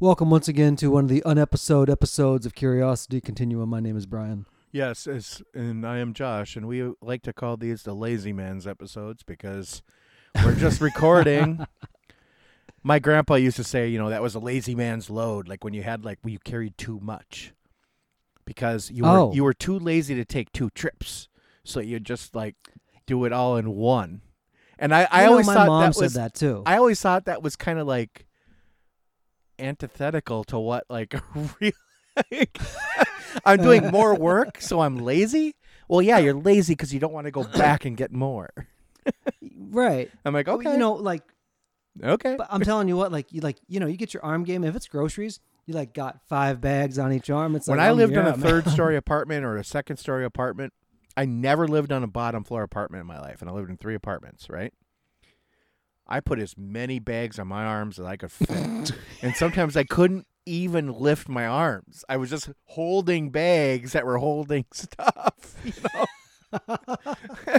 Welcome once again to one of the unepisode episodes of Curiosity Continuum. My name is Brian. Yes, it's, and I am Josh, and we like to call these the lazy man's episodes because we're just recording. My grandpa used to say, you know, that was a lazy man's load, like when you had like when you carried too much, because you were Oh. you were too lazy to take two trips, so you just like do it all in one. And I, I You know, always my thought mom that said was that too. I always thought that was kind of like antithetical to what like real. I'm doing more work, so I'm lazy. Well, yeah, you're lazy because you don't want to go back and get more. right. I'm like, okay, You know, like, okay. but I'm telling you what, like, you like, you know, you get your arm game. If it's groceries, you like got five bags on each arm. It's like, when I um, lived in a man. third story apartment or a second story apartment, I never lived on a bottom floor apartment in my life, and I lived in three apartments. Right. I put as many bags on my arms as I could fit, and sometimes I couldn't even lift my arms. I was just holding bags that were holding stuff. You know.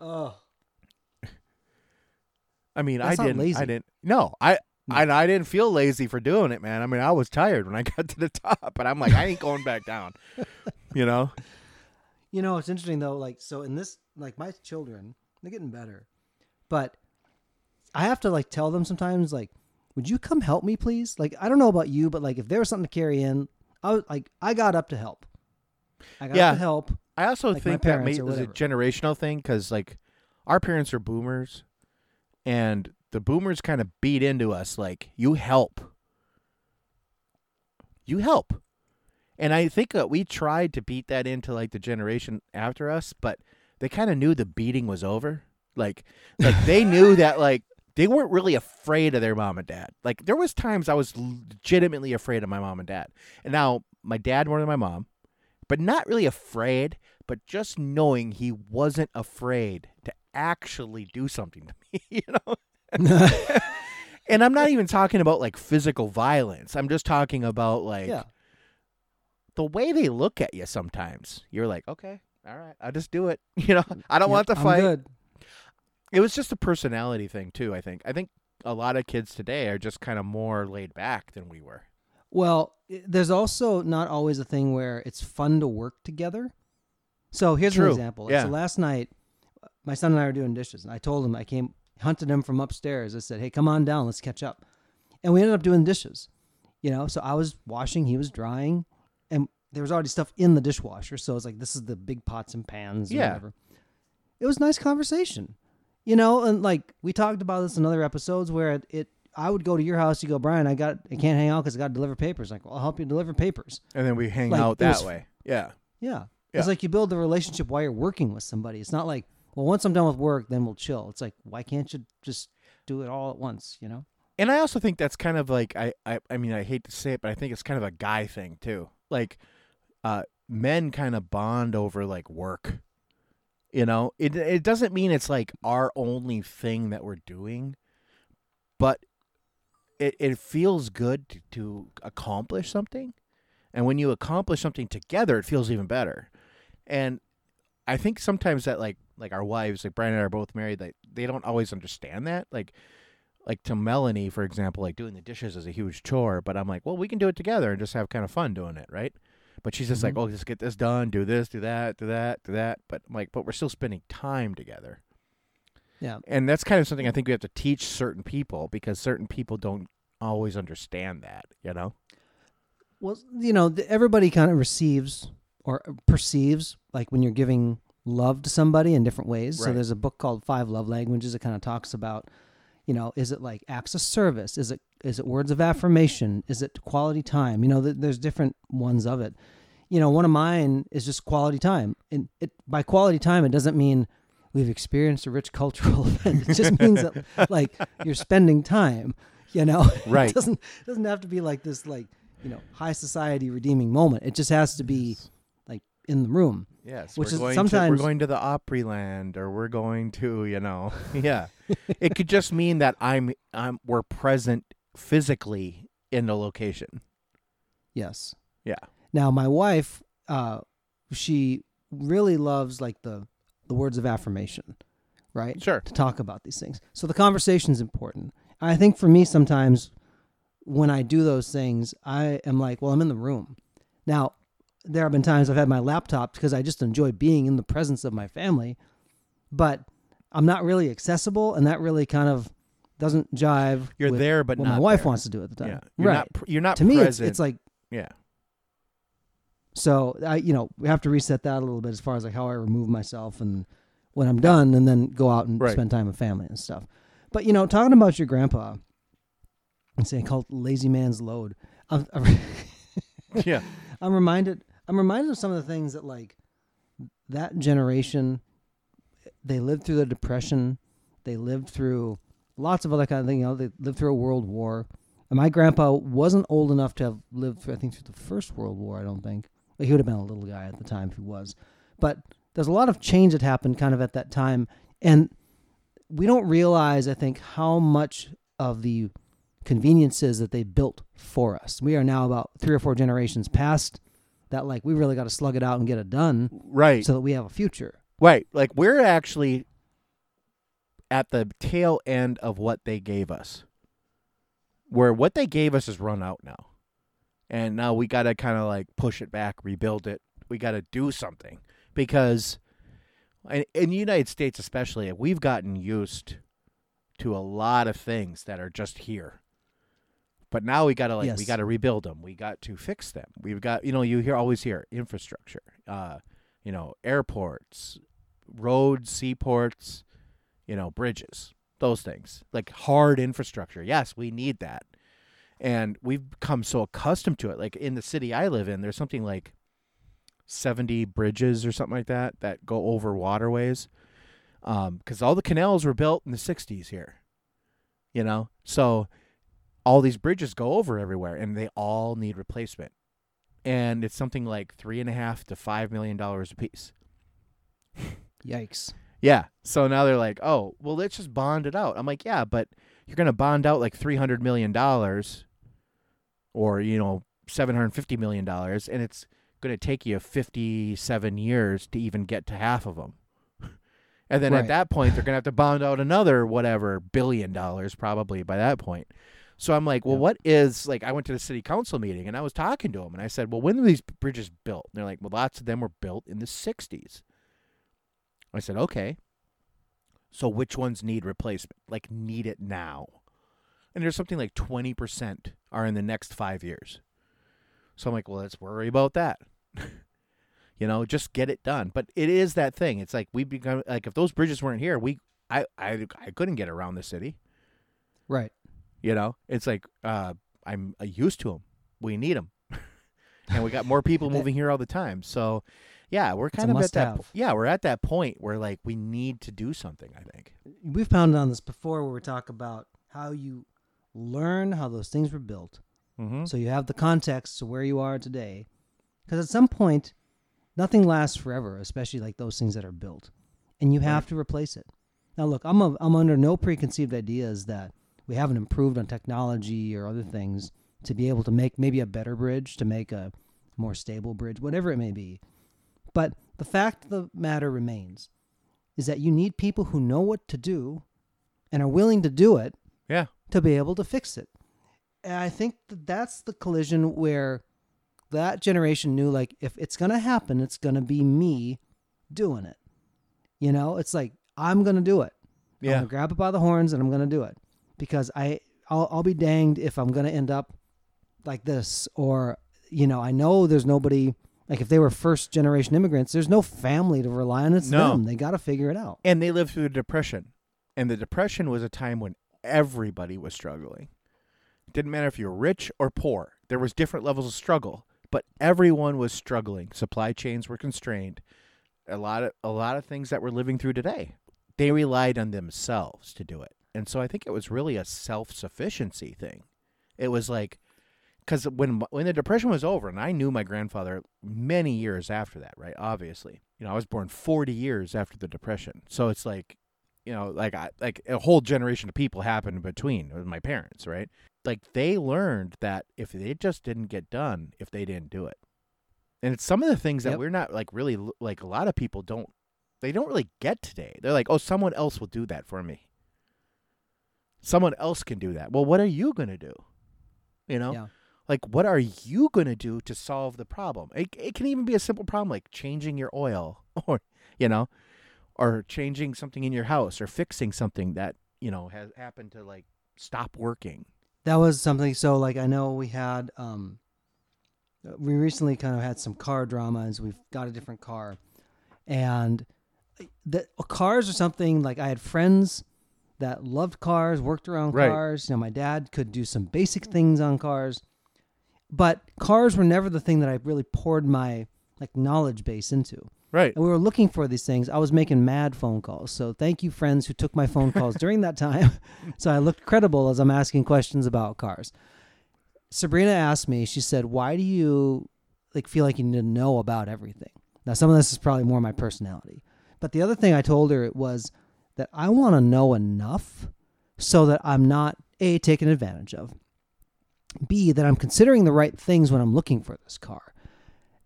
oh, I mean, That's I didn't. lazy. I didn't. No, I. No. I, I didn't feel lazy for doing it, man. I mean, I was tired when I got to the top, but I'm like, I ain't going back down. You know? you know, it's interesting though. Like, so in this, like, my children, they're getting better, but I have to like tell them sometimes, like, would you come help me, please? Like, I don't know about you, but like, if there was something to carry in, I was like, I got up to help. I got Yeah. up to help. I also Like think that parents may, or was a generational thing because, like, our parents are boomers, and the boomers kind of beat into us like, "You help, you help," and I think that we tried to beat that into like the generation after us, but they kind of knew the beating was over. Like, like they knew that like they weren't really afraid of their mom and dad. Like there was times I was legitimately afraid of my mom and dad, and now my dad more than my mom but not really afraid, but just knowing he wasn't afraid to actually do something to me, you know? and I'm not even talking about like physical violence. I'm just talking about like yeah. the way they look at you sometimes. You're like, okay, all right, I'll just do it. You know, I don't Yep, want to I'm fight. It was just a personality thing too, I think. I think a lot of kids today are just kind of more laid back than we were. Well, there's also not always a thing where it's fun to work together. So here's True. an example. Yeah. So last night, my son and I were doing dishes, and I told him I came hunted him from upstairs. I said, "Hey, come on down, let's catch up." And we ended up doing dishes. You know, so I was washing, he was drying, and there was already stuff in the dishwasher. So it's like this is the big pots and pans, and Yeah. whatever. It was nice conversation, you know, and like we talked about this in other episodes where it, it I would go to your house. You go, Brian. I got. I can't hang out because I got to deliver papers. Like, well, I'll help you deliver papers. And then we hang Like, out that was- way. Yeah. Yeah. Yeah. It's like you build the relationship while you're working with somebody. It's not like, well, once I'm done with work, then we'll chill. It's like, why can't you just do it all at once? You know? And I also think that's kind of like I, I I mean I hate to say it, but I think it's kind of a guy thing too. Like uh men kind of bond over like work. You know, it it doesn't mean it's like our only thing that we're doing, but it it feels good to, to accomplish something. And when you accomplish something together, it feels even better. And I think sometimes that like like our wives, like Brian and I are both married, like they don't always understand that. Like like to Melanie, for example, like doing the dishes is a huge chore, but I'm like, well, we can do it together and just have kind of fun doing it, right? But she's just like, Mhm. oh, just get this done, do this, do that, do that, do that. But I'm like, but we're still spending time together. Yeah. And that's kind of something I think we have to teach certain people because certain people don't always understand that, you know? Well, you know, everybody kind of receives or perceives like when you're giving love to somebody in different ways. So there's a book called Five Love Languages that kind of talks about, you know, is it like acts of service? Is it is it words of affirmation? Is it quality time? You know, th- there's different ones of it. You know, one of mine is just quality time. And it by quality time, it doesn't mean we've experienced a rich cultural event. It just means that like you're spending time. You know, Right. it doesn't it doesn't have to be like this like you know high society redeeming moment. It just has to be like in the room. Yes, Which is going to, sometimes- we're going to the Opryland, or we're going to, you know, yeah. it could just mean that I'm, I'm, we're present physically in the location. Yes. Yeah. Now my wife, uh, she really loves like the the words of affirmation, right? Sure. To talk about these things. So the conversation is important. I think for me sometimes when I do those things, I am like, well, I'm in the room. Now, there have been times I've had my laptop because I just enjoy being in the presence of my family, but I'm not really accessible, and that really kind of doesn't jive. You're with there, but what not my wife there. wants to do at the time. Yeah, you're right. not. You're not to me, it's, it's like yeah, so. I, you know, we have to reset that a little bit as far as like how I remove myself and when I'm done, and then go out and Right. spend time with family and stuff. But you know, talking about your grandpa, and saying called lazy man's load. I'm, I'm, yeah, I'm reminded. I'm reminded of some of the things that like that generation. They lived through the depression. They lived through lots of other kind of things. You know, they lived through a world war. And my grandpa wasn't old enough to have lived through, I think, through the First World War. I don't think. He would have been a little guy at the time if he was. But there's a lot of change that happened kind of at that time, and we don't realize, I think, how much of the conveniences that they built for us. We are now about three or four generations past that. Like we really got to slug it out and get it done right, so that we have a future. right. Like we're actually at the tail end of what they gave us, where what they gave us is run out now, and now we got to kind of like push it back, rebuild it. We got to do something because in, in the United States, especially, we've gotten used to a lot of things that are just here. But now we got to like we got to rebuild them. We got to fix them. We've got you know you hear always hear infrastructure, uh, you know airports, roads, seaports, you know bridges, those things like hard infrastructure. Yes, we need that, and we've become so accustomed to it. Like in the city I live in, there's something like seventy bridges or something like that that go over waterways, um, because all the canals were built in the '60s here. You know, so all these bridges go over everywhere and they all need replacement and it's something like three and a half to five million dollars a piece Yikes! yeah so now they're like oh well let's just bond it out i'm like yeah but you're going to bond out like 300 million dollars or you know 750 million dollars and it's going to take you 57 years to even get to half of them and then Right. at that point they're going to have to bond out another whatever billion dollars probably by that point. So i'm like well Yeah. what is like i went to the city council meeting and i was talking to them and i said well when were these bridges built? And they're like well lots of them were built in the 60s i said okay so which ones need replacement? Like need it now. And there's something like 20% are in the next five years. So i'm like well let's worry about that. You know just get it done. But it is that thing. It's like we become like if those bridges weren't here we i i, I couldn't get around the city. Right. you know? It's like uh i'm used to them we need them and we got more people moving here all the time. So yeah we're kind of at that yeah we're at that point where like we need to do something i think We've pounded on this before, where we talk about how you learn how those things were built, mm-hmm. so you have the context to where you are today. Because at some point, nothing lasts forever, especially like those things that are built, and you have to replace it. Now, look, I'm a, I'm under no preconceived ideas that we haven't improved on technology or other things to be able to make maybe a better bridge, to make a more stable bridge, whatever it may be. But the fact of the matter remains is that you need people who know what to do and are willing to do it yeah to be able to fix it. And I think that that's the collision where that generation knew like if it's going to happen, it's going to be me doing it. You know, it's like I'm going to do it. I'm yeah going to grab it by the horns and I'm going to do it because I I'll, I'll be danged if I'm going to end up like this or you know, I know there's nobody like if they were first generation immigrants, there's no family to rely on. It's No. them. They got to figure it out. and they lived through the depression and the depression was a time when everybody was struggling It didn't matter if you were rich or poor there was different levels of struggle but everyone was struggling supply chains were constrained a lot of a lot of things that we're living through today they relied on themselves to do it and so i think it was really a self-sufficiency thing it was like because when when the depression was over and i knew my grandfather many years after that right obviously you know i was born 40 years after the depression. So it's like you know like I, like a whole generation of people happened between my parents right? Like they learned that if they just didn't get done if they didn't do it. And it's some of the things that Yep. we're not like really like a lot of people don't they don't really get today. They're like oh someone else will do that for me. Someone else can do that. Well what are you going to do? You know, Yeah. Like what are you going to do to solve the problem? It, it can even be a simple problem like changing your oil, or you know, or changing something in your house, or fixing something that you know has happened to like stop working. That was something. So, like, I know we had, um, we recently kind of had some car drama as we've got a different car. And the cars are something like I had friends that loved cars, worked around Right. cars. You know, my dad could do some basic things on cars, but cars were never the thing that I really poured my like knowledge base into. Right. And we were looking for these things. I was making mad phone calls. So thank you, friends who took my phone calls during that time. so I looked credible as I'm asking questions about cars. Sabrina asked me, she said, Why do you like feel like you need to know about everything? Now some of this is probably more my personality. But the other thing I told her was that I want to know enough so that I'm not A taken advantage of. B that I'm considering the right things when I'm looking for this car.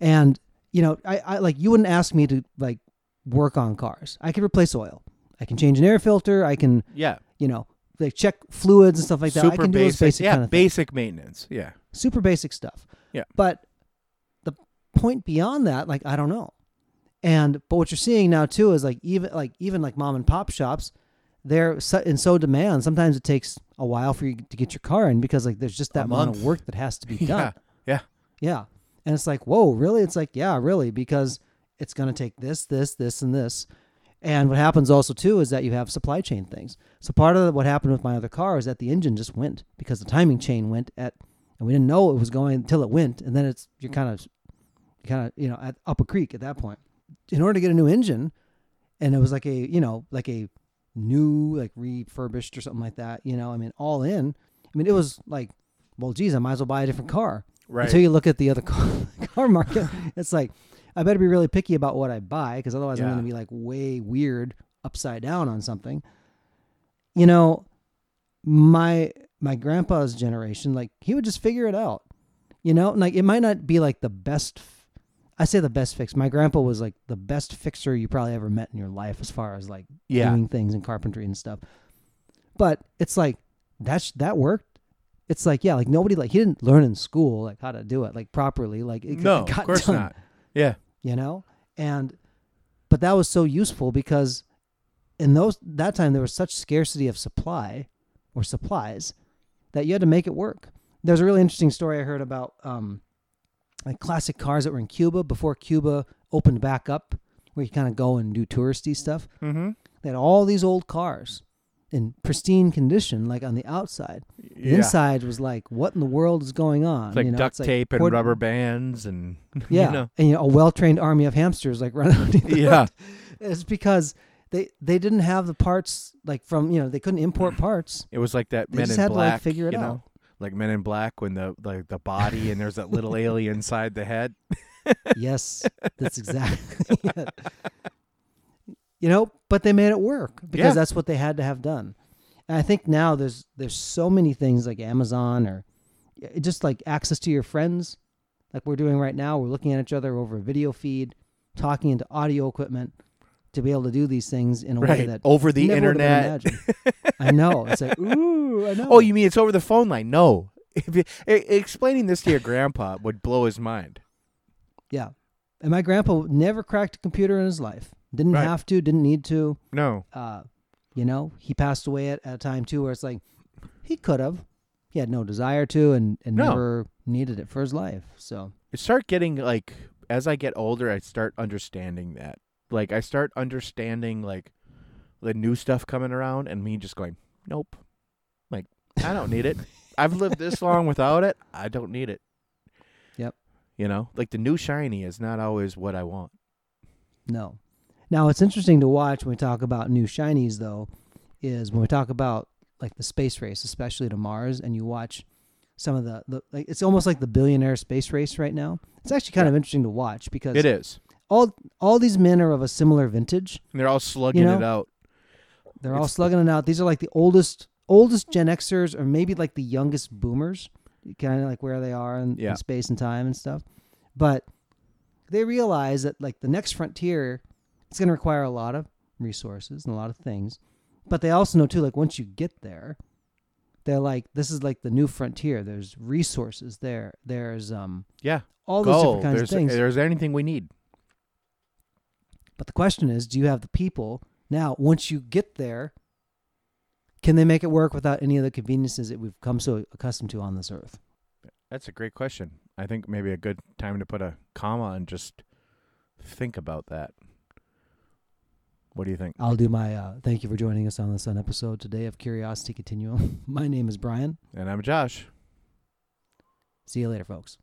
And you know, I, I like you wouldn't ask me to like work on cars. I can replace oil. I can change an air filter. I can, Yeah. you know, like check fluids and stuff like that. I Super can do basic. basic yeah, kind of basic maintenance. Yeah. super basic stuff. Yeah. But the point beyond that, like I don't know. And but what you're seeing now too is like even like even like mom and pop shops, they're so, in so demand. Sometimes it takes a while for you to get your car in because like there's just that amount of work that has to be Yeah. done. Yeah. Yeah. And it's like, whoa, really? It's like, yeah, really, because it's going to take this, this, this, and this. And what happens also, too, is that you have supply chain things. So part of what happened with my other car is that the engine just went because the timing chain went at, and we didn't know it was going until it went. And then it's, you're kind of, kind of, you know, at, up a creek at that point. In order to get a new engine, and it was like a, you know, like a new, like refurbished or something like that, you know, I mean, all in. I mean, it was like, well, geez, I might as well buy a different car Right. until you look at the other car, car market. It's like I better be really picky about what I buy because otherwise I'm going to be like way weird upside down on something. You know, my my grandpa's generation, like he would just figure it out. You know, like it might not be like the best. I say the best fix. My grandpa was like the best fixer you probably ever met in your life, as far as like yeah. doing things in carpentry and stuff. But it's like that's that worked. It's like yeah, like nobody like he didn't learn in school like how to do it like properly. Like it, no, it of course done, not. Yeah. You know, and but that was so useful because in those that time there was such scarcity of supply or supplies that you had to make it work. There's a really interesting story I heard about um, like classic cars that were in Cuba before Cuba opened back up, where you kind of go and do touristy stuff. Mm-hmm. They had all these old cars in pristine condition, like on the outside. The Yeah. inside was like, what in the world is going on? It's like you know, duct it's like tape and rubber bands and Yeah, you know. and you know, a well-trained army of hamsters like running underneath Yeah. It's because they they didn't have the parts like from you know they couldn't import parts. It was like that They Men in to, like, Black. figure it you out. Like Men in Black when the like the body and there's that little alien inside the head. yes, that's exactly it. You know, but they made it work because Yeah. that's what they had to have done. And I think now there's there's so many things like Amazon or just like access to your friends, like we're doing right now. We're looking at each other over a video feed, talking into audio equipment to be able to do these things in a way that Over the never would've been internet. I know. It's like ooh, I know. Oh, you mean it's over the phone line? No. If you, explaining this to your grandpa would blow his mind. yeah. And my grandpa never cracked a computer in his life. Didn't Right. have to. Didn't need to. No. uh, you know, he passed away at, at a time too where it's like he could have. He had no desire to and, and No. never needed it for his life. So It start getting like as I get older, I start understanding that. Like I start understanding like the new stuff coming around, and me just going, nope. I don't need it. I've lived this long without it. I don't need it. Yep. You know, like the new shiny is not always what I want. no. Now it's interesting to watch when we talk about new shinies though, is when we talk about like the space race, especially to Mars, and you watch some of the, the like it's almost like the billionaire space race right now. It's actually kind of interesting to watch because It is. all all these men are of a similar vintage. And they're all slugging know, it out. They're all slugging it out. These are like the oldest oldest Gen Xers, or maybe like the youngest Boomers, kind of like where they are in, in space and time and stuff. But they realize that like the next frontier, it's going to require a lot of resources and a lot of things. But they also know too, like once you get there, they're like this is like the new frontier. There's resources there. There's um Yeah. all those Go. different kinds There's of things. there's anything we need. But the question is, do you have the people now? Once you get there, can they make it work without any of the conveniences that we've come so accustomed to on this earth? That's a great question. I think maybe a good time to put a comma and just think about that. What do you think? I'll do my uh, thank you for joining us on this episode today of Curiosity Continuum. my name is Brian. And I'm Josh. See you later, folks.